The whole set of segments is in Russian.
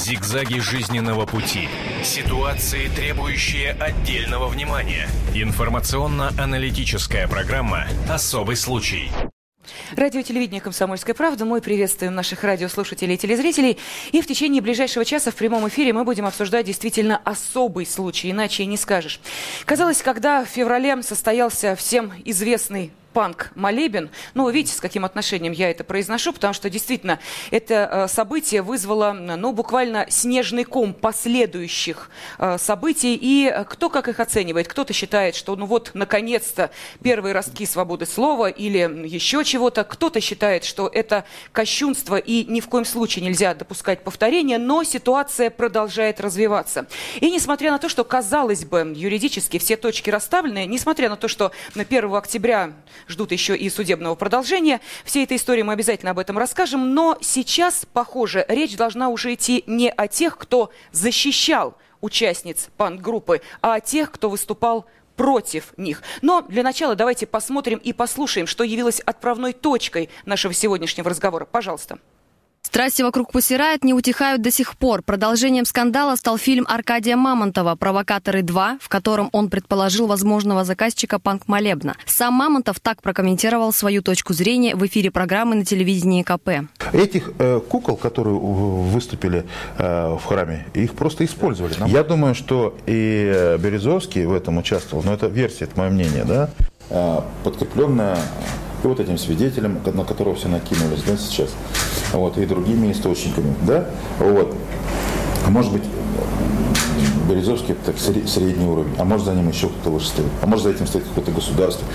Зигзаги жизненного пути. Ситуации, требующие отдельного внимания. Информационно-аналитическая программа «Особый случай». Радио телевидение «Комсомольская правда». Мы приветствуем наших радиослушателей и телезрителей. И в течение ближайшего часа в прямом эфире мы будем обсуждать действительно особый случай, иначе и не скажешь. Казалось, когда в феврале состоялся всем известный панк молебен. Ну, вы видите, с каким отношением я это произношу, потому что действительно это э, событие вызвало, ну, буквально снежный ком последующих э, событий. И кто как их оценивает? Кто-то считает, что, ну вот, наконец-то первые ростки свободы слова или еще чего-то. Кто-то считает, что это кощунство и ни в коем случае нельзя допускать повторения, но ситуация продолжает развиваться. И несмотря на то, что, казалось бы, юридически все точки расставлены, несмотря на то, что на 1 октября ждут еще и судебного продолжения. Всей этой истории мы обязательно об этом расскажем. Но сейчас, похоже, речь должна уже идти не о тех, кто защищал участниц панк-группы, а о тех, кто выступал против них. Но для начала давайте посмотрим и послушаем, что явилось отправной точкой нашего сегодняшнего разговора. Пожалуйста. Страсти вокруг Пусирает не утихают до сих пор. Продолжением скандала стал фильм Аркадия Мамонтова «Провокаторы 2», в котором он предположил возможного заказчика Панк Молебна. Сам Мамонтов так прокомментировал свою точку зрения в эфире программы на телевидении КП. Этих э, кукол, которые выступили э, в храме, их просто использовали. Я думаю, что и э, Березовский в этом участвовал, но это версия, это мое мнение, да, подкрепленная и вот этим свидетелем, на которого все накинулись, да, сейчас, вот, и другими источниками, да, вот. Может быть, Березовский так средний уровень, а может за ним еще кто-то выше стоит, а может за этим стоит какое-то государство.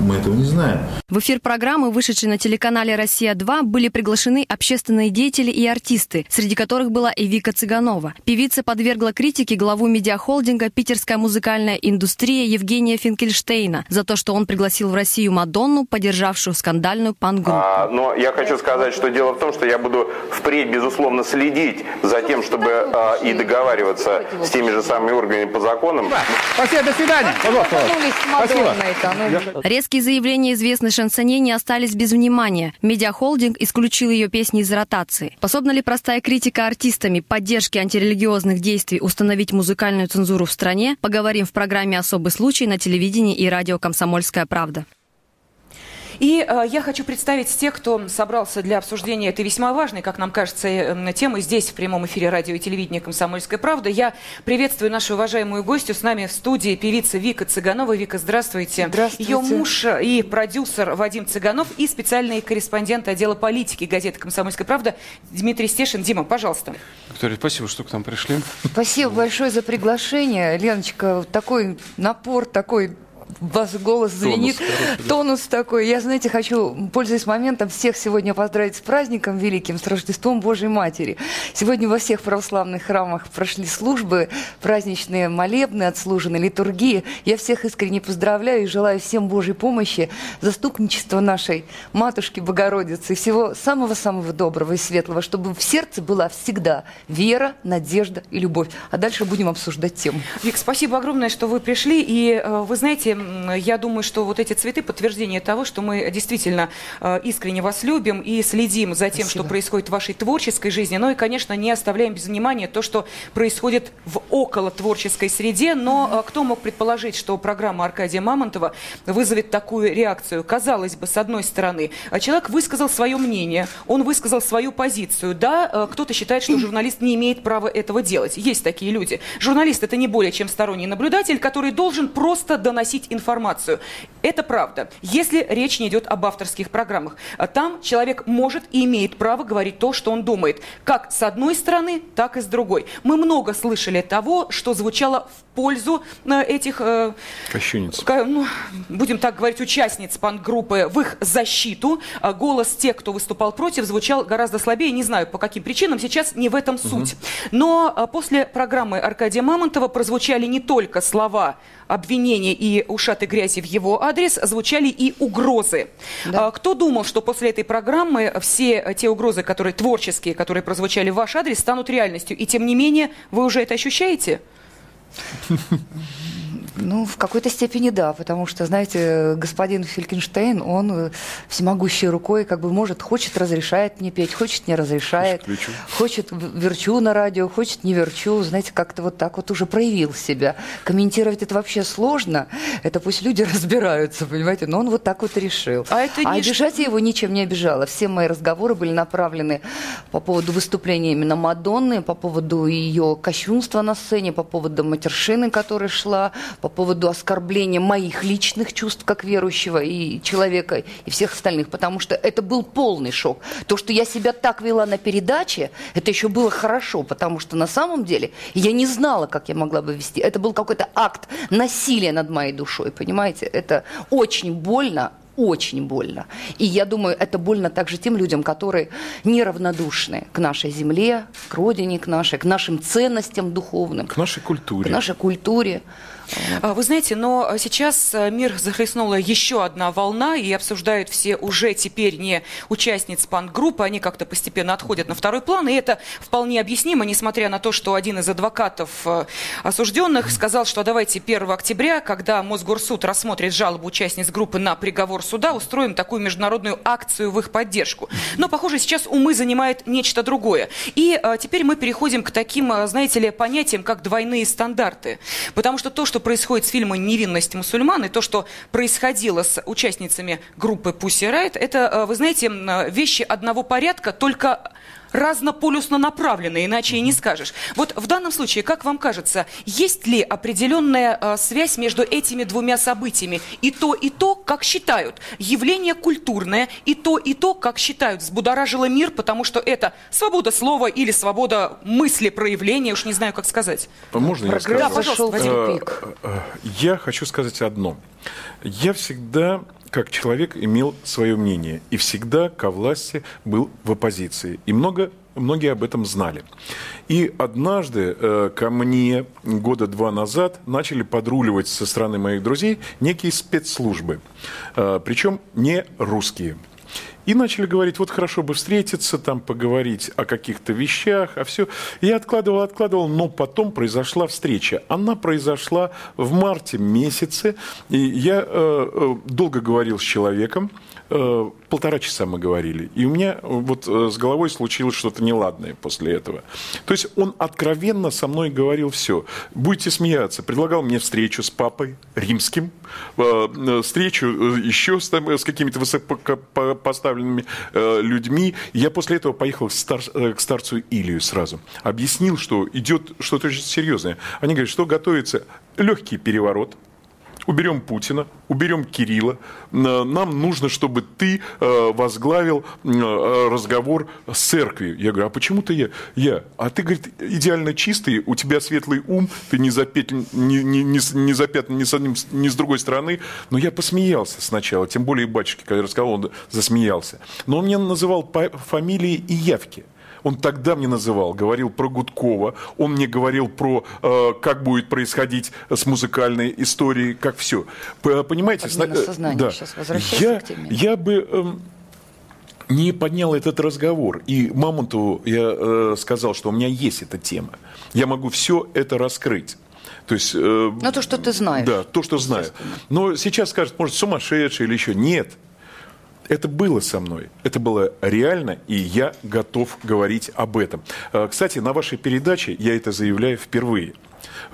Мы этого не знаем. В эфир программы, вышедшей на телеканале «Россия-2», были приглашены общественные деятели и артисты, среди которых была и Вика Цыганова. Певица подвергла критике главу медиахолдинга «Питерская музыкальная индустрия» Евгения Финкельштейна за то, что он пригласил в Россию Мадонну, поддержавшую скандальную пан-группу. А, но я хочу сказать, что дело в том, что я буду впредь, безусловно, следить за тем, чтобы а, и договариваться с теми же самыми органами по законам. Спасибо, до свидания. Пожалуйста. Спасибо. Резкие заявления известной шансоне не остались без внимания. Медиахолдинг исключил ее песни из ротации. Способна ли простая критика артистами поддержки антирелигиозных действий установить музыкальную цензуру в стране? Поговорим в программе «Особый случай» на телевидении и радио «Комсомольская правда». И э, я хочу представить тех, кто собрался для обсуждения этой весьма важной, как нам кажется, э, темы здесь, в прямом эфире радио и телевидения «Комсомольская правда». Я приветствую нашу уважаемую гостью. С нами в студии певица Вика Цыганова. Вика, здравствуйте. Здравствуйте. Ее муж и продюсер Вадим Цыганов и специальный корреспондент отдела политики газеты «Комсомольская правда» Дмитрий Стешин. Дима, пожалуйста. Виктория, спасибо, что к нам пришли. Спасибо большое за приглашение. Леночка, такой напор, такой ваш голос звенит, тонус, короче, тонус такой. Я, знаете, хочу, пользуясь моментом, всех сегодня поздравить с праздником великим, с Рождеством Божьей Матери. Сегодня во всех православных храмах прошли службы, праздничные молебны, отслужены литургии. Я всех искренне поздравляю и желаю всем Божьей помощи, заступничества нашей Матушки Богородицы, всего самого-самого доброго и светлого, чтобы в сердце была всегда вера, надежда и любовь. А дальше будем обсуждать тему. Вик, спасибо огромное, что вы пришли. И э, вы знаете, я думаю, что вот эти цветы подтверждение того, что мы действительно э, искренне вас любим и следим за тем, Спасибо. что происходит в вашей творческой жизни. Ну и, конечно, не оставляем без внимания то, что происходит в около творческой среде. Но э, кто мог предположить, что программа Аркадия Мамонтова вызовет такую реакцию? Казалось бы, с одной стороны, э, человек высказал свое мнение, он высказал свою позицию. Да, кто-то считает, что журналист не имеет права этого делать. Есть такие люди. Журналист это не более чем сторонний наблюдатель, который должен просто доносить доносить информацию. Это правда. Если речь не идет об авторских программах. Там человек может и имеет право говорить то, что он думает. Как с одной стороны, так и с другой. Мы много слышали того, что звучало в пользу э, этих... Э, Кощунниц. Ну, будем так говорить, участниц панк-группы в их защиту. А голос тех, кто выступал против, звучал гораздо слабее. Не знаю, по каким причинам. Сейчас не в этом суть. Но э, после программы Аркадия Мамонтова прозвучали не только слова обвинения и ушаты грязи в его адрес, звучали и угрозы. Да. А, кто думал, что после этой программы все те угрозы, которые творческие, которые прозвучали в ваш адрес, станут реальностью? И тем не менее, вы уже это ощущаете? Ну, в какой-то степени да, потому что, знаете, господин Фелькенштейн, он э, всемогущей рукой как бы может, хочет, разрешает мне петь, хочет, не разрешает. Хочет, хочет верчу на радио, хочет, не верчу. Знаете, как-то вот так вот уже проявил себя. Комментировать это вообще сложно. Это пусть люди разбираются, понимаете, но он вот так вот решил. А, это не а обижать я его ничем не обижала. Все мои разговоры были направлены по поводу выступления именно Мадонны, по поводу ее кощунства на сцене, по поводу матершины, которая шла, по поводу оскорбления моих личных чувств как верующего и человека, и всех остальных, потому что это был полный шок. То, что я себя так вела на передаче, это еще было хорошо, потому что на самом деле я не знала, как я могла бы вести. Это был какой-то акт насилия над моей душой, понимаете? Это очень больно, очень больно. И я думаю, это больно также тем людям, которые неравнодушны к нашей земле, к родине, к нашей, к нашим ценностям духовным. К нашей культуре. К нашей культуре. А, вы знаете, но сейчас э, мир захлестнула еще одна волна, и обсуждают все уже теперь не участниц панк-группы, они как-то постепенно отходят на второй план, и это вполне объяснимо, несмотря на то, что один из адвокатов осужденных сказал, что давайте 1 октября, когда Мосгорсуд рассмотрит жалобу участниц группы на приговор суда, устроим такую международную акцию в их поддержку. Но, похоже, сейчас умы занимает нечто другое. И а, теперь мы переходим к таким, знаете ли, понятиям, как двойные стандарты. Потому что то, что происходит с фильмом «Невинность мусульман» и то, что происходило с участницами группы Pussy Riot, это, вы знаете, вещи одного порядка, только разнополюсно направлены, иначе и не скажешь. Вот в данном случае, как вам кажется, есть ли определенная э, связь между этими двумя событиями? И то, и то, как считают, явление культурное, и то, и то, как считают, взбудоражило мир, потому что это свобода слова или свобода мысли, проявления, уж не знаю, как сказать. Можно я скажу? Да, пожалуйста, Вадим. Э, э, я хочу сказать одно. Я всегда как человек имел свое мнение и всегда ко власти был в оппозиции. И много, многие об этом знали. И однажды э, ко мне года два назад начали подруливать со стороны моих друзей некие спецслужбы, э, причем не русские. И начали говорить, вот хорошо бы встретиться, там поговорить о каких-то вещах, а все. Я откладывал, откладывал, но потом произошла встреча. Она произошла в марте месяце, и я э, э долго говорил с человеком, Э, полтора часа мы говорили. И у меня вот э, с головой случилось что-то неладное после этого. То есть он откровенно со мной говорил все. Будете смеяться. Предлагал мне встречу с папой римским, э, встречу еще с, с какими-то высокопоставленными людьми. Я после этого поехал стар, к старцу Илию сразу. Объяснил, что идет что-то очень серьезное. Они говорят, что готовится легкий переворот – уберем Путина, уберем Кирилла. Нам нужно, чтобы ты э, возглавил э, разговор с церковью. Я говорю, а почему ты я? Я. А ты, говорит, идеально чистый, у тебя светлый ум, ты не запят, не, не, не, не запятнан ни с одним, ни с другой стороны. Но я посмеялся сначала, тем более батюшке, когда я рассказал, он засмеялся. Но он меня называл фамилии и явки. Он тогда мне называл, говорил про Гудкова, он мне говорил про, э, как будет происходить с музыкальной историей, как все. Понимаете? Сознания. Да. Сейчас я, к теме. я бы... Э, не поднял этот разговор. И Мамонту я э, сказал, что у меня есть эта тема. Я могу все это раскрыть. То есть, э, ну, то, что ты знаешь. Да, то, что знаю. Но сейчас скажут, может, сумасшедший или еще. Нет. Это было со мной, это было реально, и я готов говорить об этом. Э, кстати, на вашей передаче я это заявляю впервые.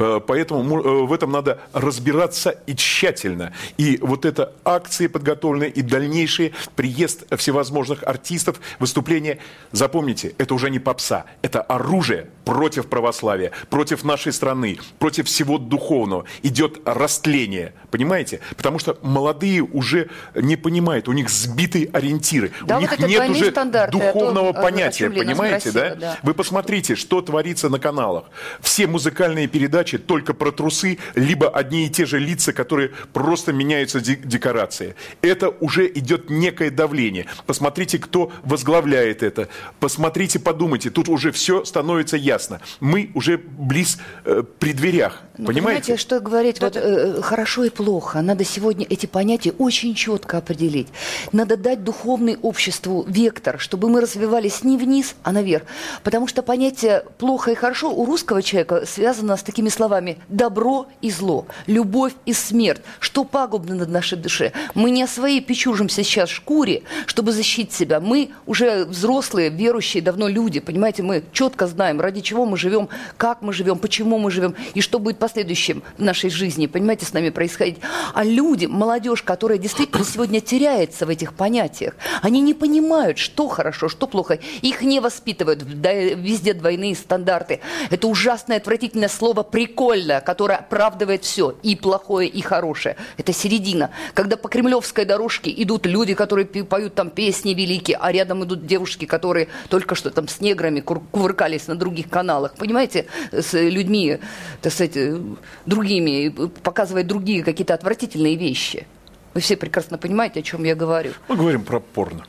Э, поэтому э, в этом надо разбираться и тщательно. И вот эта акция подготовленная и дальнейший приезд всевозможных артистов, выступления, запомните, это уже не попса, это оружие против православия, против нашей страны, против всего духовного. Идет растление, понимаете? Потому что молодые уже не понимают, у них сбитые ориентиры, да, у вот них нет уже стандарты, духовного то, понятия, понимаете, спросила, да? да? Вы посмотрите, что творится на каналах. Все музыкальные передачи только про трусы, либо одни и те же лица, которые просто меняются декорации. Это уже идет некое давление. Посмотрите, кто возглавляет это. Посмотрите, подумайте. Тут уже все становится ясно. Мы уже близ э, при дверях. Ну, понимаете? понимаете, что говорить да, вот, э, хорошо и плохо. Надо сегодня эти понятия очень четко определить. Надо дать духовной обществу вектор, чтобы мы развивались не вниз, а наверх. Потому что понятие плохо и хорошо у русского человека связано с такими словами «добро и зло», «любовь и смерть», что пагубно над нашей душе. Мы не о своей печужимся сейчас шкуре, чтобы защитить себя. Мы уже взрослые, верующие давно люди, понимаете, мы четко знаем, ради чего мы живем, как мы живем, почему мы живем и что будет последующим в нашей жизни, понимаете, с нами происходить. А люди, молодежь, которая действительно сегодня теряется в этих понятиях, они не понимают, что хорошо, что плохо. Их не воспитывают, везде двойные стандарты. Это ужасное, отвратительное слово «прикольно», которое оправдывает все, и плохое, и хорошее. Это середина. Когда по кремлевской дорожке идут люди, которые поют там песни великие, а рядом идут девушки, которые только что там с неграми кувыркались на других каналах, понимаете, с людьми, так сказать, другими, показывая другие какие-то отвратительные вещи. Вы все прекрасно понимаете, о чем я говорю. Мы говорим про порно.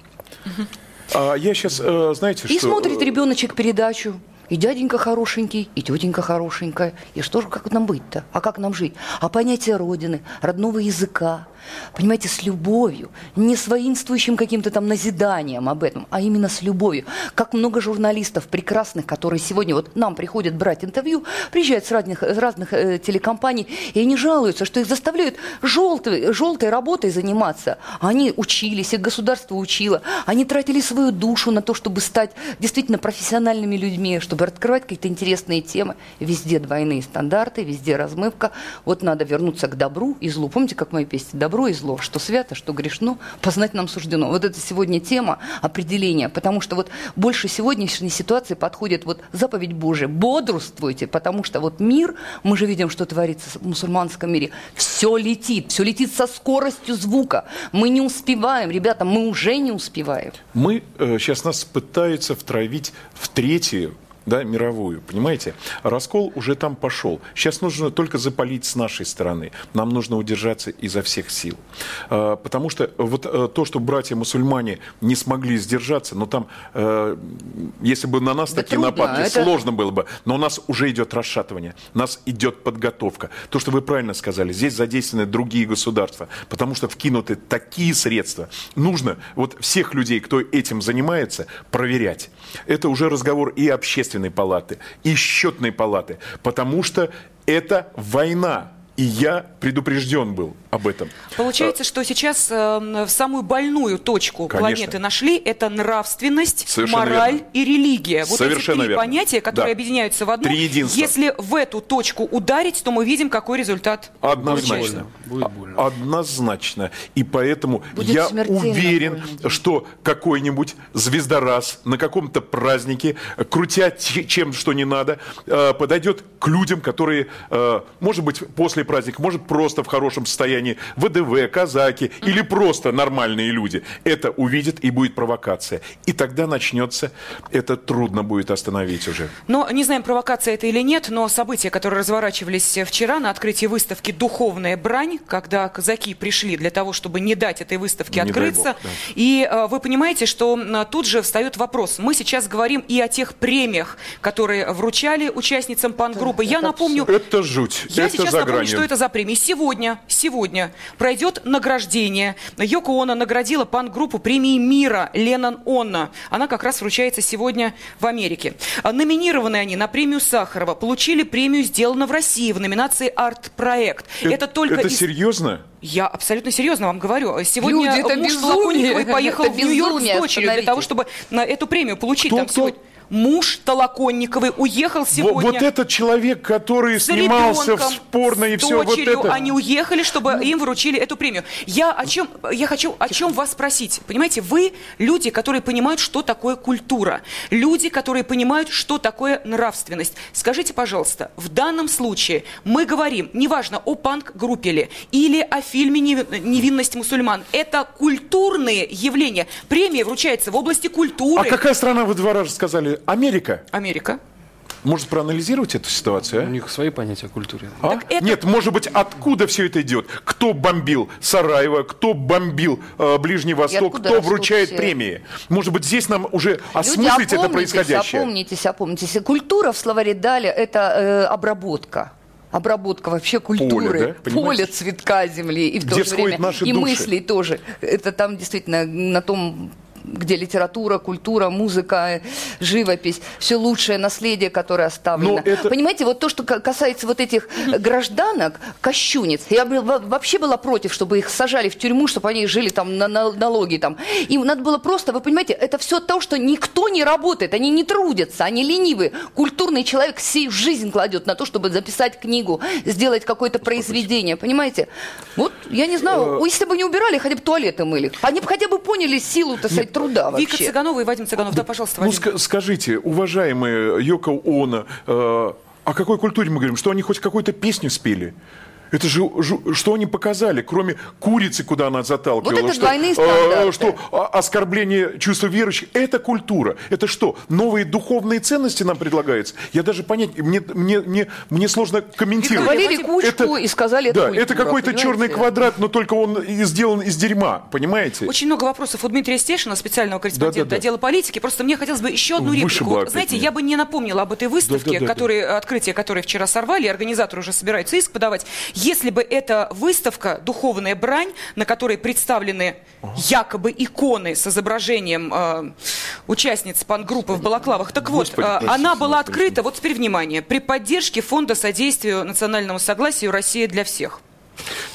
А я сейчас, э, знаете, и что... И смотрит ребеночек передачу. И дяденька хорошенький, и тетенька хорошенькая. И что же, как нам быть-то? А как нам жить? А понятие Родины, родного языка, понимаете, с любовью, не с воинствующим каким-то там назиданием об этом, а именно с любовью. Как много журналистов прекрасных, которые сегодня вот нам приходят брать интервью, приезжают с разных, с разных э, телекомпаний, и они жалуются, что их заставляют желтой, желтой работой заниматься. Они учились, их государство учило, они тратили свою душу на то, чтобы стать действительно профессиональными людьми, чтобы открывать какие-то интересные темы. Везде двойные стандарты, везде размывка. Вот надо вернуться к добру и злу. Помните, как мои песни добро и зло, что свято, что грешно, познать нам суждено. Вот это сегодня тема определения, потому что вот больше сегодняшней ситуации подходит вот заповедь Божия. Бодрствуйте, потому что вот мир, мы же видим, что творится в мусульманском мире, все летит, все летит со скоростью звука. Мы не успеваем, ребята, мы уже не успеваем. Мы, э, сейчас нас пытаются втравить в третью да, мировую, понимаете? Раскол уже там пошел. Сейчас нужно только запалить с нашей стороны. Нам нужно удержаться изо всех сил. А, потому что вот э, то, что братья-мусульмане не смогли сдержаться, но там, э, если бы на нас да такие трудно, нападки, это... сложно было бы. Но у нас уже идет расшатывание, у нас идет подготовка. То, что вы правильно сказали, здесь задействованы другие государства, потому что вкинуты такие средства. Нужно вот всех людей, кто этим занимается, проверять. Это уже разговор и общественный общественной палаты и счетной палаты, потому что это война. И я предупрежден был об этом. Получается, что сейчас э, в самую больную точку Конечно. планеты нашли это нравственность, Совершенно мораль верно. и религия. Вот Совершенно эти три верно. понятия, которые да. объединяются в одну. Три единства. Если в эту точку ударить, то мы видим, какой результат. Однозначно. Будет больно. Однозначно. И поэтому Будет я уверен, больно. что какой-нибудь звездораз на каком-то празднике, крутя чем что не надо, э, подойдет к людям, которые, э, может быть, после праздника, может, просто в хорошем состоянии, ВДВ, казаки или просто нормальные люди. Это увидят и будет провокация. И тогда начнется, это трудно будет остановить уже. Но не знаем, провокация это или нет, но события, которые разворачивались вчера на открытии выставки «Духовная брань», когда казаки пришли для того, чтобы не дать этой выставке не открыться. Бог, да. И э, вы понимаете, что э, тут же встает вопрос. Мы сейчас говорим и о тех премиях, которые вручали участницам пан-группы. Я напомню... Это жуть. Я это сейчас за напомню. Что это за премии. Сегодня, сегодня пройдет награждение. Йоко Оно наградила пан-группу премии мира Леннон Онна. Она как раз вручается сегодня в Америке. Номинированы они на премию Сахарова. Получили премию «Сделано в России» в номинации «Арт-проект». Это, это только это из... серьезно? Я абсолютно серьезно вам говорю. Сегодня Люди, муж Толоконниковой поехал это в Нью-Йорк с дочерью для того, чтобы на эту премию получить. Кто, там кто? сегодня муж Толоконниковой уехал сегодня. Вот, этот человек, который снимался в спорно и все вот это. Они уехали, чтобы ну. им вручили эту премию. Я о чем, я хочу о чем вас спросить. Понимаете, вы люди, которые понимают, что такое культура, люди, которые понимают, что такое нравственность. Скажите, пожалуйста, в данном случае мы говорим, неважно, о панк-группе ли или о фильме «Невинность мусульман». Это культурные явления. Премия вручается в области культуры. А какая страна, вы два раза сказали, Америка. Америка. Может проанализировать эту ситуацию? А? У них свои понятия о культуре. А? Это... Нет, может быть, откуда все это идет? Кто бомбил Сараево, кто бомбил э, Ближний Восток, кто вручает все? премии? Может быть, здесь нам уже осмыслить Люди, это происходящее? Опомнитесь, опомнитесь. Культура в словаре Дали – это э, обработка обработка вообще культуры, поле, да? поле цветка земли и в Где то же время и души. мыслей тоже. Это там действительно на том где литература, культура, музыка, живопись, все лучшее наследие, которое оставлено. Это... Понимаете, вот то, что касается вот этих гражданок, кощунец, я вообще была против, чтобы их сажали в тюрьму, чтобы они жили там на, на налоги там. Им надо было просто, вы понимаете, это все то, что никто не работает, они не трудятся, они ленивые. Культурный человек всю жизнь кладет на то, чтобы записать книгу, сделать какое-то произведение, понимаете? Вот, я не знаю, э, если бы не убирали, хотя бы туалеты мыли, они бы хотя бы поняли силу, так труда вообще. Вика Цыганова и Вадим Цыганов, да, пожалуйста, Вадим. Ну, скажите, уважаемые Йоко Оно, э, о какой культуре мы говорим? Что они хоть какую-то песню спели? Это же, что они показали, кроме курицы, куда она заталкивала? Вот это что, двойные стандарты. Э, что оскорбление чувства верующих, это культура. Это что, новые духовные ценности нам предлагаются? Я даже понять, мне, мне, мне, мне сложно комментировать. Говорили кучку это, и сказали, это Да, культура, это какой-то черный квадрат, но только он сделан из дерьма, понимаете? Очень много вопросов у Дмитрия Стешина, специального корреспондента да, да, да. отдела политики. Просто мне хотелось бы еще одну реплику. Знаете, я бы не напомнила об этой выставке, да, да, да, которые, да. открытие которой вчера сорвали, организаторы уже собираются иск подавать. Если бы эта выставка «Духовная брань», на которой представлены якобы иконы с изображением э, участниц пан-группы в Балаклавах, так вот, Господи, э, она была открыта, вот теперь внимание, при поддержке Фонда содействия национальному согласию «Россия для всех».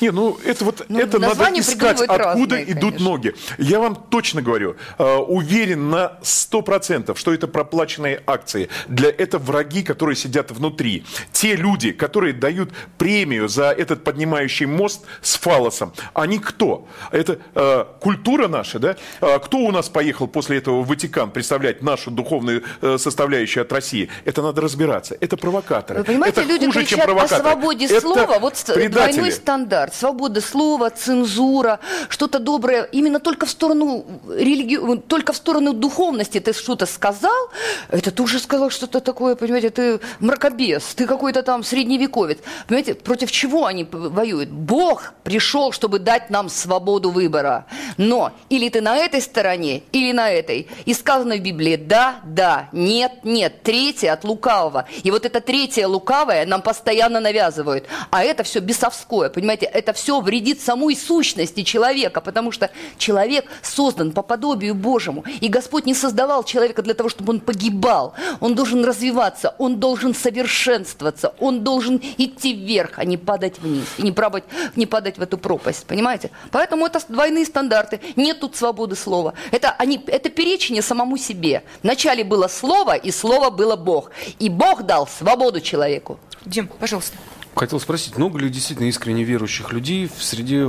Не, ну это вот ну, это надо искать, откуда разные, идут конечно. ноги. Я вам точно говорю, э, уверен на сто процентов, что это проплаченные акции. Для это враги, которые сидят внутри. Те люди, которые дают премию за этот поднимающий мост с фалосом, они кто? Это э, культура наша, да? Э, кто у нас поехал после этого в Ватикан представлять нашу духовную э, составляющую от России? Это надо разбираться. Это провокаторы. Вы понимаете, это люди хуже, кричат чем провокаторы. о свободе это слова. Вот двойной стандарт, свобода слова, цензура, что-то доброе, именно только в сторону религи... только в сторону духовности ты что-то сказал, это ты уже сказал что-то такое, понимаете, ты мракобес, ты какой-то там средневековец. Понимаете, против чего они воюют? Бог пришел, чтобы дать нам свободу выбора. Но или ты на этой стороне, или на этой. И сказано в Библии да, да, нет, нет. Третье от лукавого. И вот это третье лукавое нам постоянно навязывают. А это все бесовское, понимаете, это все вредит самой сущности человека, потому что человек создан по подобию Божьему. И Господь не создавал человека для того, чтобы он погибал. Он должен развиваться, он должен совершенствоваться, он должен идти вверх, а не падать вниз. И не, пробовать, не падать в эту пропасть, понимаете? Поэтому это двойные стандарты. Нет тут свободы слова. Это, они, это перечение самому себе. Вначале было слово, и слово было Бог. И Бог дал свободу человеку. Дим, пожалуйста. Хотел спросить, много ли действительно искренне верующих людей в среде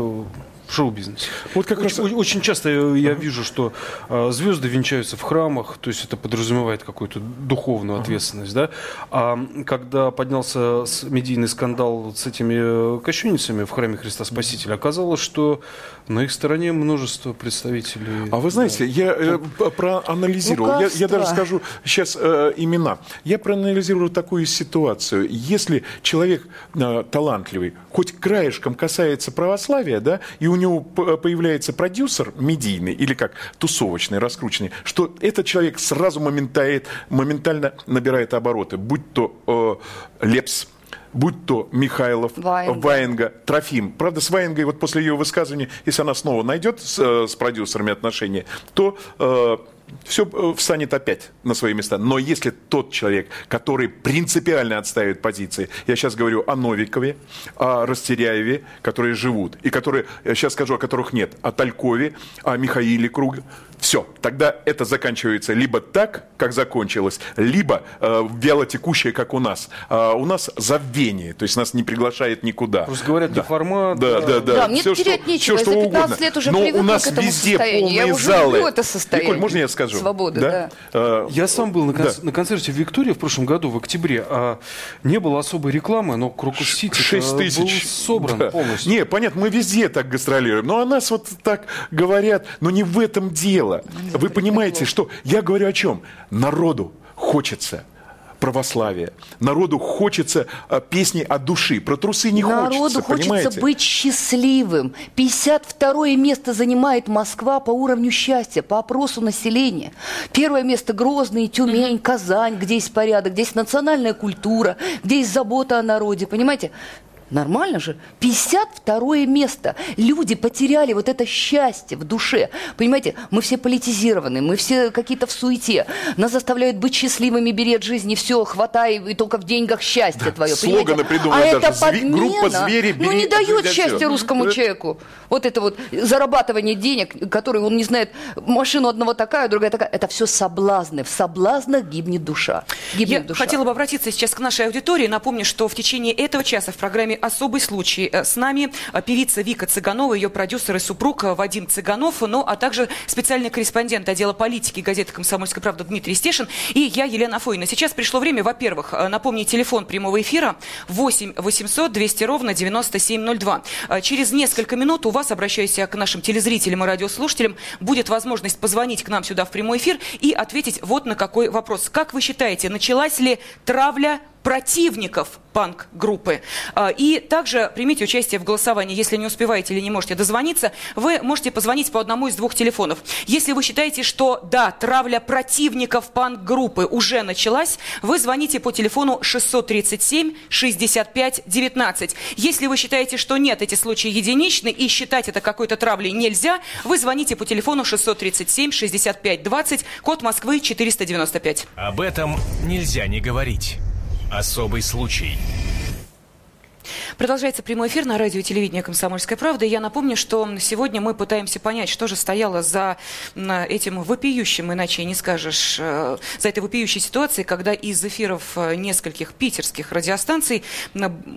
в шоу-бизнесе. Вот как очень, раз... очень часто я вижу, что э, звезды венчаются в храмах, то есть это подразумевает какую-то духовную ответственность, да. А когда поднялся медийный скандал с этими э, кощунницами в храме Христа Спасителя, оказалось, что на их стороне множество представителей. А вы знаете, да. я э, проанализировал, я, я даже скажу сейчас э, имена. Я проанализировал такую ситуацию. Если человек э, талантливый, хоть краешком касается православия, да, и у него появляется продюсер медийный или как тусовочный, раскрученный, что этот человек сразу моментально, моментально набирает обороты, будь то э, Лепс, будь то Михайлов, Ваенга. Ваенга, Трофим. Правда, с Ваенгой вот после ее высказывания, если она снова найдет с, э, с продюсерами отношения, то э, все э, встанет опять на свои места. Но если тот человек, который принципиально отстаивает позиции, я сейчас говорю о Новикове, о Растеряеве, которые живут, и которые, я сейчас скажу, о которых нет, о Талькове, о Михаиле Круг, все, тогда это заканчивается либо так, как закончилось, либо э, вяло текущее, как у нас. А у нас забвение, то есть нас не приглашает никуда. Просто говорят, да. не формат. Да, да, да. да мне все, терять что, нечего, все, что за 15 угодно. лет уже Но у нас к этому везде состоянию. полные я залы. это состояние. Николь, можно я скажу? Свободы, да. да. А, я сам был на, кон- да. на концерте в Виктории в прошлом году, в октябре. А не было особой рекламы, но Крокус Сити 6 тысяч. был собран да. полностью. Не, понятно, мы везде так гастролируем. Но о нас вот так говорят, но не в этом дело. Ну, Вы понимаете, что я говорю о чем? Народу хочется православия. Народу хочется а, песни от души. Про трусы не Народу хочется, хочется понимаете? быть счастливым. 52 место занимает Москва по уровню счастья, по опросу населения. Первое место Грозный, Тюмень, Казань, где есть порядок, где есть национальная культура, где есть забота о народе. Понимаете? Нормально же. 52 место. Люди потеряли вот это счастье в душе. Понимаете, мы все политизированы, мы все какие-то в суете. Нас заставляют быть счастливыми, бери от жизни все, хватай, и только в деньгах счастье да, твое. Слоганы придумывают а даже. Это подмена, группа звери, ну не дает счастья русскому это... человеку. Вот это вот зарабатывание денег, который он не знает, машину одного такая, другая такая. Это все соблазны. В соблазнах гибнет душа. Гибнет Я душа. хотела бы обратиться сейчас к нашей аудитории. Напомню, что в течение этого часа в программе особый случай. Э, с нами э, певица Вика Цыганова, ее продюсер и супруг э, Вадим Цыганов, ну а также специальный корреспондент отдела политики газеты «Комсомольская правда» Дмитрий Стешин и я, Елена Фойна. Сейчас пришло время, во-первых, напомнить телефон прямого эфира 8 800 200 ровно 9702. Через несколько минут у вас, обращаюсь к нашим телезрителям и радиослушателям, будет возможность позвонить к нам сюда в прямой эфир и ответить вот на какой вопрос. Как вы считаете, началась ли травля противников панк-группы. А, и также примите участие в голосовании. Если не успеваете или не можете дозвониться, вы можете позвонить по одному из двух телефонов. Если вы считаете, что да, травля противников панк-группы уже началась, вы звоните по телефону 637 65 19. Если вы считаете, что нет, эти случаи единичны и считать это какой-то травлей нельзя, вы звоните по телефону 637 65 20, код Москвы 495. Об этом нельзя не говорить. Особый случай. Продолжается прямой эфир на радио и телевидении «Комсомольская правда». И я напомню, что сегодня мы пытаемся понять, что же стояло за этим вопиющим, иначе не скажешь, э, за этой вопиющей ситуацией, когда из эфиров э, нескольких питерских радиостанций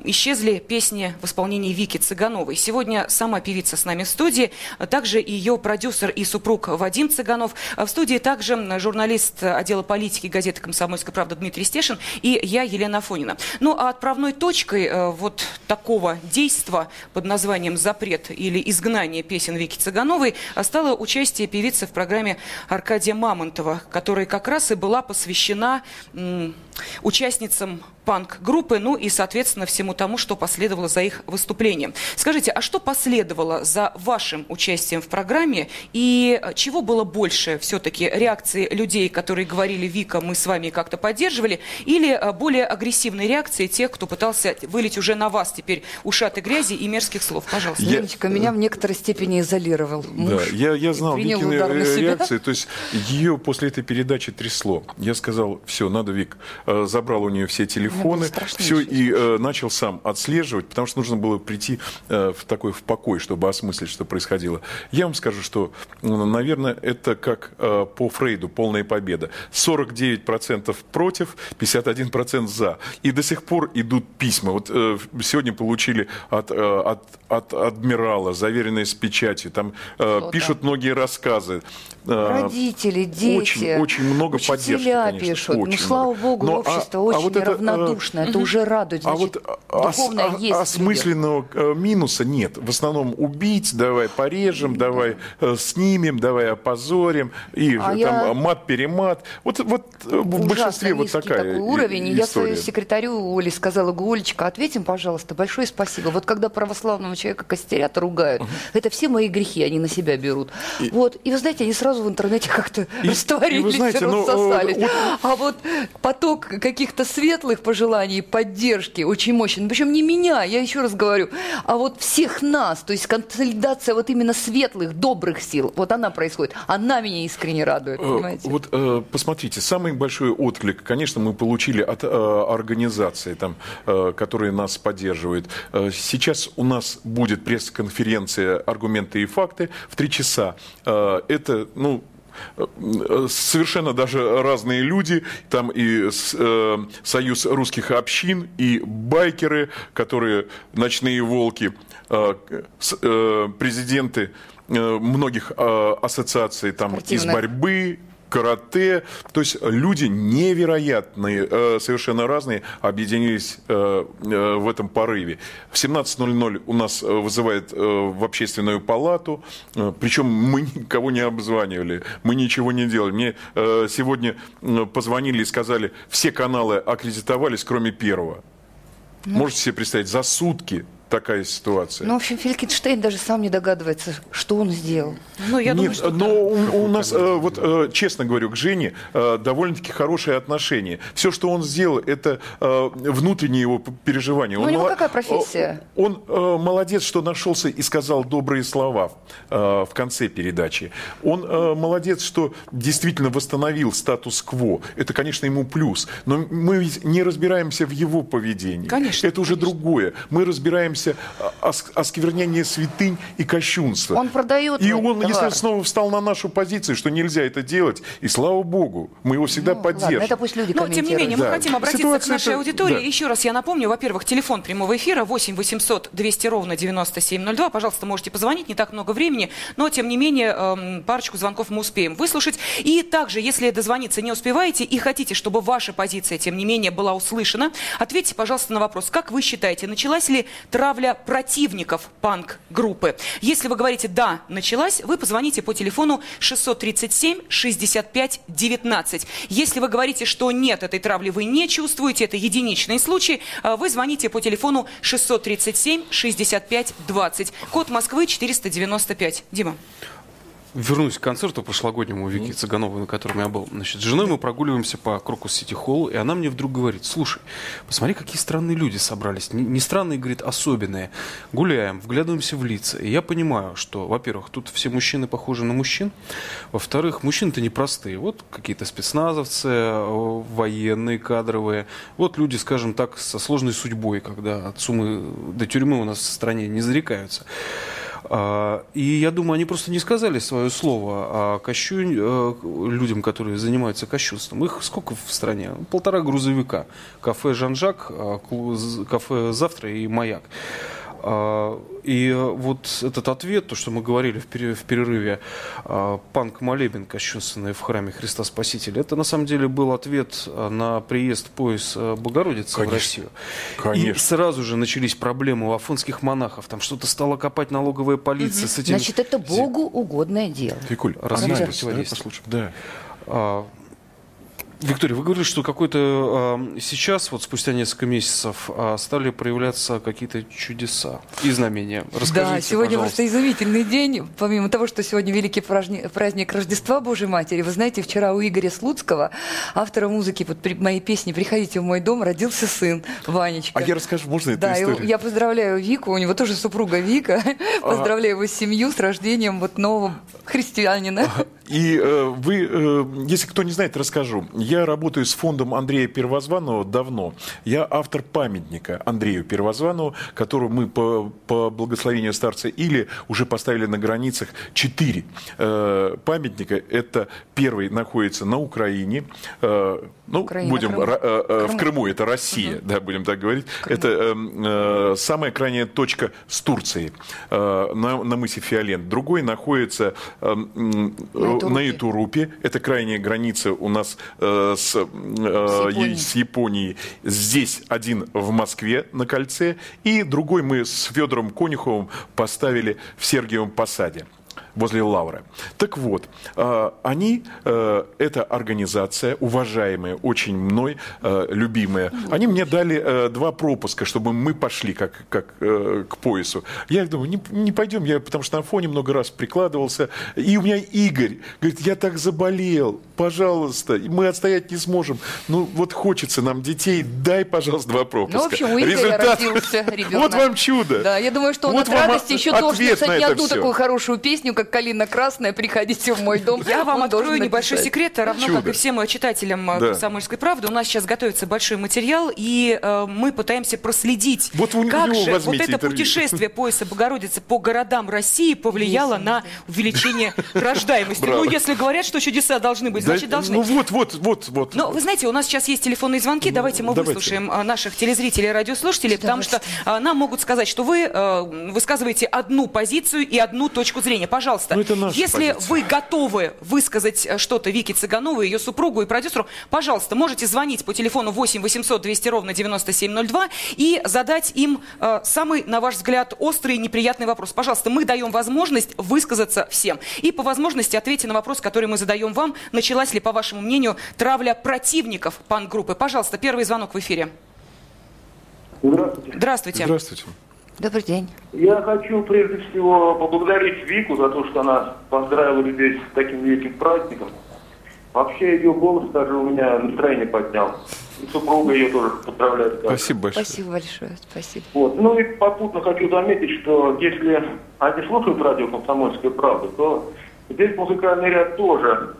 исчезли песни в исполнении Вики Цыгановой. Сегодня сама певица с нами в студии, а также ее продюсер и супруг Вадим Цыганов. А в студии также журналист отдела политики газеты «Комсомольская правда» Дмитрий Стешин и я, Елена Афонина. Ну, а отправной точкой э, такого действа под названием «Запрет» или «Изгнание песен Вики Цыгановой» стало участие певицы в программе Аркадия Мамонтова, которая как раз и была посвящена участницам панк-группы, ну и, соответственно, всему тому, что последовало за их выступлением. Скажите, а что последовало за вашим участием в программе и чего было больше все-таки реакции людей, которые говорили «Вика, мы с вами как-то поддерживали», или а, более агрессивной реакции тех, кто пытался вылить уже на вас теперь ушаты грязи и мерзких слов? Пожалуйста. Я... Леночка меня в некоторой степени изолировал. Муж да, я, я знал Викины реакции, то есть ее после этой передачи трясло. Я сказал, все, надо, Вик, э, забрал у нее все телефоны, телефоны, все, и э, начал сам отслеживать, потому что нужно было прийти э, в такой в покой, чтобы осмыслить, что происходило. Я вам скажу, что, наверное, это как э, по Фрейду полная победа. 49% против, 51% за. И до сих пор идут письма. Вот э, сегодня получили от, э, от, от адмирала, заверенные с печатью. Там э, пишут многие рассказы. Э, Родители, дети. Очень, очень много Учителя поддержки, конечно. пишут. Очень ну, слава много. богу, Но, общество а, очень а вот это, равнодушно. Это, уже радует. а Значит, вот духовное ос, есть осмысленного э, минуса нет. В основном убить, давай порежем, давай э, снимем, давай опозорим. И А там я- мат-перемат. Вот, вот э, в большинстве вот такая такой и- уровень. И и я история. своей секретарю Оле сказала, Олечка, ответим, пожалуйста, большое спасибо. Вот когда православного человека костерят, ругают, это все мои грехи, они на себя берут. Вот. И вы знаете, они сразу в интернете как-то И- растворились, и вы знаете, ну, рассосались. э, вот- А вот поток каких-то светлых пожеланий, поддержки очень мощный. Причем не меня, я еще раз говорю, а вот всех нас. То есть консолидация вот именно светлых, добрых сил. Вот она происходит. Она меня искренне радует, Э, понимаете? Вот э, посмотрите, самый большой отклик, конечно, мы получили от э, организаций, там, э, которые нас поддерживают. Сейчас у нас будет пресс-конференция «Аргументы и факты» в три часа. Это, ну, совершенно даже разные люди, там и э, Союз русских общин, и байкеры, которые ночные волки, э, э, президенты э, многих э, ассоциаций там из борьбы, карате. То есть люди невероятные, э, совершенно разные, объединились э, э, в этом порыве. В 17.00 у нас вызывает в общественную палату, причем мы никого не обзванивали, мы ничего не делали. Мне сегодня позвонили и сказали, все каналы аккредитовались, кроме первого. Можете себе представить, за сутки такая ситуация. Ну, в общем, Фелькинштейн даже сам не догадывается, что он сделал. Ну, я Нет, думаю, что но у, у нас, э, вот э, честно говорю, к Жене э, довольно-таки хорошие отношения. Все, что он сделал, это внутренние его переживания. Ну, он у него какая профессия? Он молодец, что нашелся и сказал добрые слова в конце передачи. Он молодец, что действительно восстановил статус-кво. Это, конечно, ему плюс. Но мы ведь не разбираемся в его поведении. Конечно. Это уже конечно. другое. Мы разбираемся осквернение святынь и кощунства. Он продает. И он, товар. если снова встал на нашу позицию, что нельзя это делать, и слава богу, мы его всегда ну, поддержим. Ладно, это пусть люди Но, тем не менее, мы да. хотим обратиться Ситуация к нашей это... аудитории. Да. Еще раз я напомню, во-первых, телефон прямого эфира 8 800 200 ровно 9702. Пожалуйста, можете позвонить, не так много времени, но, тем не менее, эм, парочку звонков мы успеем выслушать. И также, если дозвониться не успеваете и хотите, чтобы ваша позиция, тем не менее, была услышана, ответьте, пожалуйста, на вопрос, как вы считаете, началась ли травля противников панк-группы? Если вы говорите «да, началась», вы позвоните по телефону 637 65 19. Если вы говорите, что нет, этой травли вы не чувствуете, это единичный случай, э, вы звоните по телефону 637 65 20. Код Москвы 495. Дима. Вернусь к концерту прошлогоднему Вики Цыгановой, на котором я был. Значит, с женой мы прогуливаемся по Крокус Сити Холл, и она мне вдруг говорит, слушай, посмотри, какие странные люди собрались. Не, не странные, говорит, особенные. Гуляем, вглядываемся в лица. И я понимаю, что, во-первых, тут все мужчины похожи на мужчин. Во-вторых, мужчины-то непростые. Вот какие-то спецназовцы, э, военные, кадровые. Вот люди, скажем так, со сложной судьбой, когда от суммы до тюрьмы у нас в стране не зарекаются. А, и я думаю, они просто не сказали свое слово о кощу... Э, людям, которые занимаются кощунством. Их сколько в стране? Полтора грузовика. Кафе «Жан-Жак», а, кафе «Завтра» и «Маяк». А, и вот этот ответ, то, что мы говорили в перерыве, а, панк молебен кощунственный в храме Христа Спасителя, это на самом деле был ответ на приезд пояс Богородицы Конечно. в Россию. Конечно. И сразу же начались проблемы у афонских монахов. Там что-то стало копать налоговая полиция. Угу. С этим... Значит, это Богу угодное дело. Викуль, развитие противодействия. Послушай. Да. Виктория, вы говорили, что какой-то э, сейчас, вот спустя несколько месяцев, э, стали проявляться какие-то чудеса и знамения. Расскажите, да, сегодня пожалуйста. просто изумительный день. Помимо того, что сегодня великий праздник, праздник Рождества Божьей Матери, вы знаете, вчера у Игоря Слуцкого, автора музыки под при, моей песни «Приходите в мой дом», родился сын Ванечка. А я расскажу, можно эту да, историю? я поздравляю Вику, у него тоже супруга Вика. Поздравляю его семью с рождением вот нового христианина. И э, вы, э, если кто не знает, расскажу. Я работаю с фондом Андрея Первозванного давно. Я автор памятника Андрею Первозванову, который мы по, по благословению старца или уже поставили на границах четыре э, памятника. Это первый находится на Украине. Э, ну, Украина, будем Крым. Э, э, в Крыму это Россия, угу. да, будем так говорить. Крым. Это э, э, самая крайняя точка с Турцией э, на, на мысе Фиолент. Другой находится э, на, на Итурупе. Это крайняя граница у нас э, с, э, с, Японией. с Японией. Здесь один в Москве на кольце, и другой мы с Федором Конюховым поставили в Сергиевом Посаде возле Лавры. Так вот, э, они, э, эта организация, уважаемая очень мной, э, любимая, они мне дали два пропуска, чтобы мы пошли как, как к поясу. Я думаю, не, не пойдем, я, потому что на фоне много раз прикладывался. И у меня Игорь говорит, я так заболел, пожалуйста, мы отстоять не сможем. Ну, вот хочется нам детей, дай, пожалуйста, два пропуска. Ну, в общем, у Игоря Результат... родился ребенок. Вот вам чудо. Да, я думаю, что он вот от радости еще должен написать не одну все. такую хорошую песню, как «Калина красная», «Приходите в мой дом». Я вам открою небольшой секрет, равно как и всем читателям Да. «Комсомольской правды». У нас сейчас готовится большой материал, и э, мы пытаемся проследить, как же вот это путешествие пояса Богородицы по городам России повлияло на увеличение рождаемости. Ну, если говорят, что чудеса должны быть, значит, должны. Ну вот, вот, вот, вот. Но вы знаете, у нас сейчас есть телефонные звонки. Давайте мы выслушаем а, наших телезрителей и радиослушателей, потому что нам могут сказать, что вы высказываете одну позицию и одну точку зрения. Пожалуйста, Ну, это наша если позиция. вы готовы высказать э, что-то Вике Цыгановой, ее супругу и продюсеру, пожалуйста, можете звонить по телефону 8 800 200 ровно 9702 и задать им э, самый, на ваш взгляд, острый и неприятный вопрос. Пожалуйста, мы даем возможность высказаться всем. И по возможности ответьте на вопрос, который мы задаем вам. Началась ли, по вашему мнению, травля противников пан-группы? Пожалуйста, первый звонок в эфире. Здравствуйте. Здравствуйте. Здравствуйте. Добрый день. Я хочу прежде всего поблагодарить Вику за то, что она поздравила людей с таким великим праздником. Вообще ее голос даже у меня настроение поднял. И супруга ее тоже поздравляет. Спасибо большое. Спасибо большое. Спасибо. Вот. Ну и попутно хочу заметить, что если они слушают радио «Комсомольская правда», то здесь музыкальный ряд тоже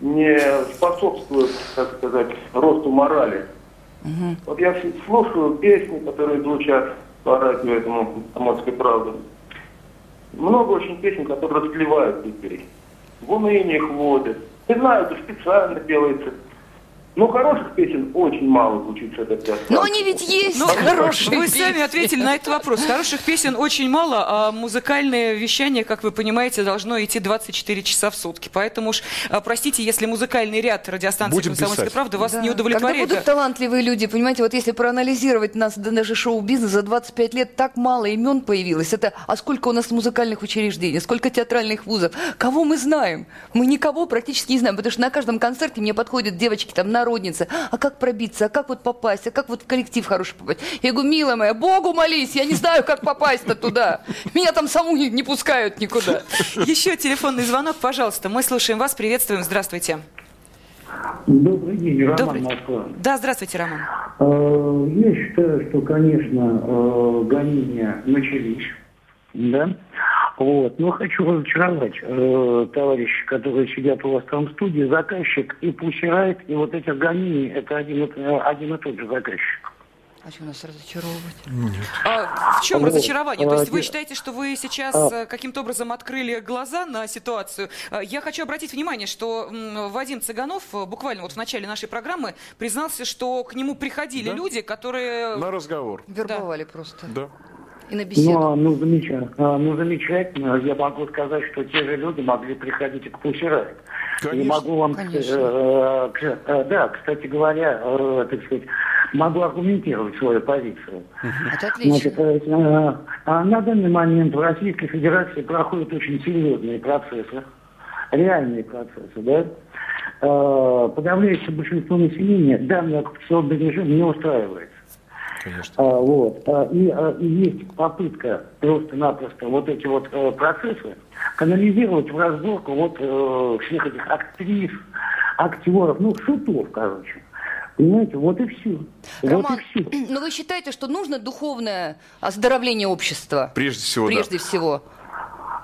не способствует, так сказать, росту морали. Угу. Вот я слушаю песни, которые звучат по радио этому «Комсомольской правды». Много очень песен, которые расклевают людей. В уныние их вводят. Не знаю, это специально делается. Ну, хороших песен очень мало звучит с этой Но они ведь есть ну, хорошие Вы сами ответили на этот вопрос. Хороших песен очень мало, а музыкальное вещание, как вы понимаете, должно идти 24 часа в сутки. Поэтому уж, а, простите, если музыкальный ряд радиостанции «Комсомольская правда» вас да. не удовлетворяет. Когда будут талантливые люди, понимаете, вот если проанализировать нас, даже шоу-бизнес, за 25 лет так мало имен появилось. Это, а сколько у нас музыкальных учреждений, сколько театральных вузов? Кого мы знаем? Мы никого практически не знаем, потому что на каждом концерте мне подходят девочки там на народница, а как пробиться, а как вот попасть, а как вот в коллектив хороший попасть. Я говорю, милая моя, Богу молись, я не знаю, как попасть-то туда. Меня там саму не, не пускают никуда. Еще телефонный звонок, пожалуйста. Мы слушаем вас, приветствуем, здравствуйте. Добрый день, Роман Добрый. Москва. Да, здравствуйте, Роман. Э, Я считаю, что, конечно, э, гонения начались, да, вот. Но хочу разочаровать э, товарищей, которые сидят у вас там в студии, заказчик и Пусирайт, и вот этих гонений, это один, и- э, один и тот же заказчик. А что нас разочаровывать? А в чем Вот. разочарование? То есть вы считаете, что вы сейчас а. э, каким-то образом открыли глаза на ситуацию? А, Я хочу обратить внимание, что Вадим Цыганов э, буквально вот в начале нашей программы признался, что к нему приходили Да? люди, которые... На разговор. Вербовали просто. Да. И на беседу. Ну, а, ну, замечательно. А, ну, замечательно. Я могу сказать, что те же люди могли приходить и к Пусирайт. И могу вам, Конечно. э, к- э, да, кстати говоря, э, так сказать, могу аргументировать свою позицию. Это отлично. Значит, э, э, а на данный момент в Российской Федерации проходят очень серьезные процессы, реальные процессы, да. Э, Подавляющее большинство населения данный оккупационный режим не устраивает. Конечно. А, вот. А, И, а, и есть попытка просто-напросто вот эти вот э, процессы канализировать в разборку вот э, всех этих актрис, актеров, ну, шутов, короче. Понимаете, вот и все. Роман, вот и все. но вы считаете, что нужно духовное оздоровление общества? Прежде всего, Прежде да. всего.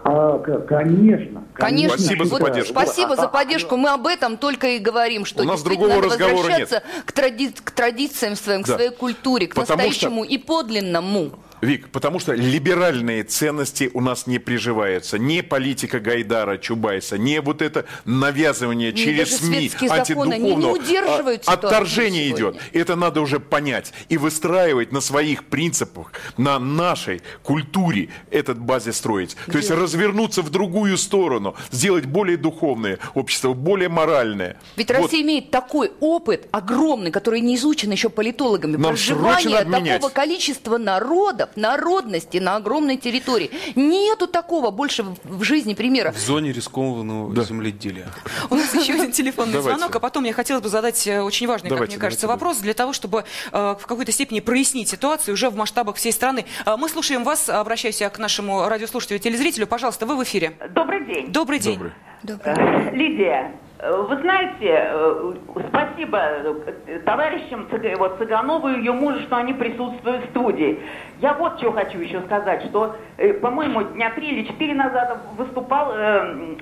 А, конечно. Конечно. Спасибо за Вот поддержку. Спасибо за поддержку. Мы об этом только и говорим, что У нас действительно другого надо разговора возвращаться К, тради- к традициям своим, к Да. своей культуре, к Потому что- настоящему и подлинному. Вик, потому что либеральные ценности у нас не приживаются. Не политика Гайдара, Чубайса, не вот это навязывание Не, через СМИ законы, не антидуховного. удерживают а- Отторжение сегодня. идет. Это надо уже понять и выстраивать на своих принципах, на нашей культуре этот базе строить. То есть развернуться в другую сторону, сделать более духовное общество, более моральное. Ведь Вот. Россия имеет такой опыт огромный, который не изучен еще политологами. Нам Проживание такого количества народов, народности на огромной территории. Нету такого больше в- жизни примера. В зоне рискованного земледелия. У нас еще один телефонный Давайте. звонок, а потом я хотела бы задать э, очень важный, как Давайте, мне кажется, давайте, вопрос для того, чтобы э, в какой-то степени прояснить ситуацию уже в масштабах всей страны. Э, Мы слушаем вас, обращаюсь я к нашему радиослушателю, телезрителю. Пожалуйста, вы в эфире. Добрый день. Добрый день. Добрый. Э, Лидия, вы знаете, э, спасибо э, товарищам Цыганову и ее мужу, что они присутствуют в студии. Я вот что хочу еще сказать, что, э, по-моему, дня три или четыре назад выступал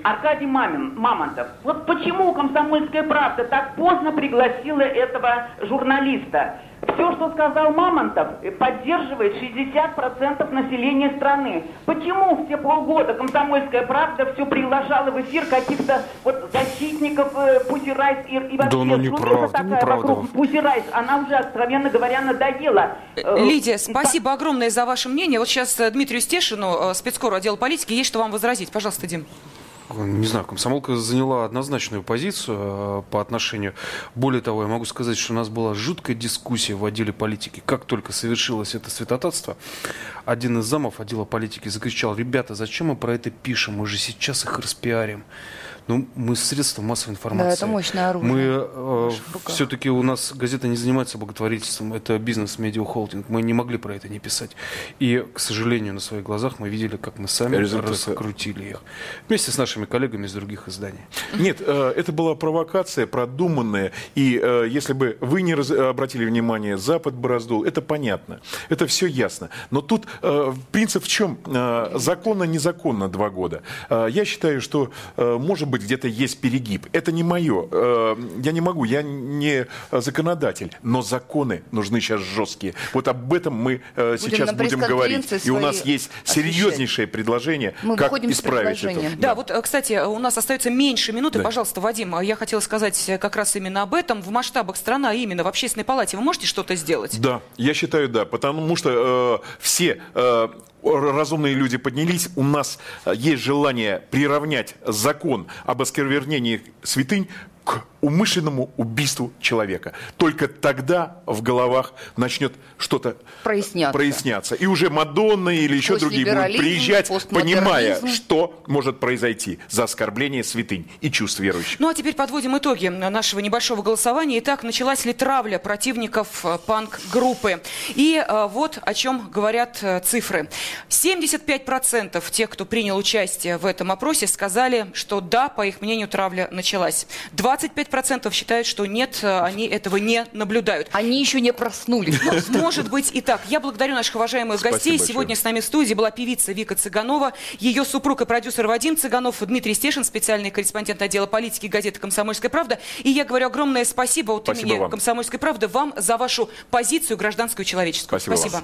Аркадий Мамин, Мамонтов. Вот почему «Комсомольская правда» так поздно пригласила этого журналиста? Все, что сказал Мамонтов, э, поддерживает 60% населения страны. Почему все полгода «Комсомольская правда» все приглашала в эфир каких-то вот защитников э, Пусси Райс и, и вообще ну, шумиха неправда, такая неправда. вокруг Пусси Райс, она уже, откровенно говоря, надоела. Э, Лидия, спасибо огромное за ваше мнение. Вот сейчас э, Дмитрию Стешину, э, спецкору отдела политики, есть что вам возразить. Пожалуйста, Дим. Не знаю, комсомолка заняла однозначную позицию э, по отношению. Более того, я могу сказать, что у нас была жуткая дискуссия в отделе политики. Как только совершилось это святотатство, один из замов отдела политики закричал, ребята, зачем мы про это пишем? Мы же сейчас их распиарим. Ну, мы средства массовой информации. Да, это мощное оружие. Мы э, все-таки у нас газета не занимается благотворительством, это бизнес медиахолдинг. Мы не могли про это не писать. И, к сожалению, на своих глазах мы видели, как мы сами Результаты. раскрутили их. Вместе с нашими коллегами из других изданий. Нет, э, это была провокация продуманная. И э, если бы вы не обратили внимание, Запад бы раздул, это понятно. Это все ясно. Но тут э, принцип в чем? Законно, незаконно два года. Я считаю, что, может быть, где-то есть перегиб. Это не мое. Я не могу, я не законодатель. Но законы нужны сейчас жесткие. Вот об этом мы будем сейчас будем говорить. И у нас есть серьезнейшее предложение, мы как исправить это. Да, да, вот, кстати, у нас остается меньше минуты. Да. Пожалуйста, Вадим, я хотела сказать как раз именно об этом. В масштабах страны, а именно в общественной палате, вы можете что-то сделать? Да, я считаю, да. Потому что э, все э, разумные люди поднялись, у нас есть желание приравнять закон об осквернении святынь к умышленному убийству человека. Только тогда в головах начнет что-то проясняться. проясняться. И уже Мадонна или еще другие будут приезжать, понимая, что может произойти за оскорбление святынь и чувств верующих. Ну а теперь подводим итоги нашего небольшого голосования. Итак, началась ли травля противников э, панк-группы? И э, вот о чем говорят э, цифры. 75% тех, кто принял участие в этом опросе, сказали, что да, по их мнению, травля началась. 25 процентов считают, что нет, э, они этого не наблюдают. Они еще не проснулись. Ну, может быть и так. Я благодарю наших уважаемых Спасибо гостей. Большое. Сегодня с нами в студии была певица Вика Цыганова, ее супруг и продюсер Вадим Цыганов, Дмитрий Стешин, специальный корреспондент отдела политики газеты «Комсомольская правда». И я говорю огромное спасибо от спасибо имени вам. «Комсомольской правды» вам за вашу позицию гражданскую человеческую. Спасибо. Спасибо.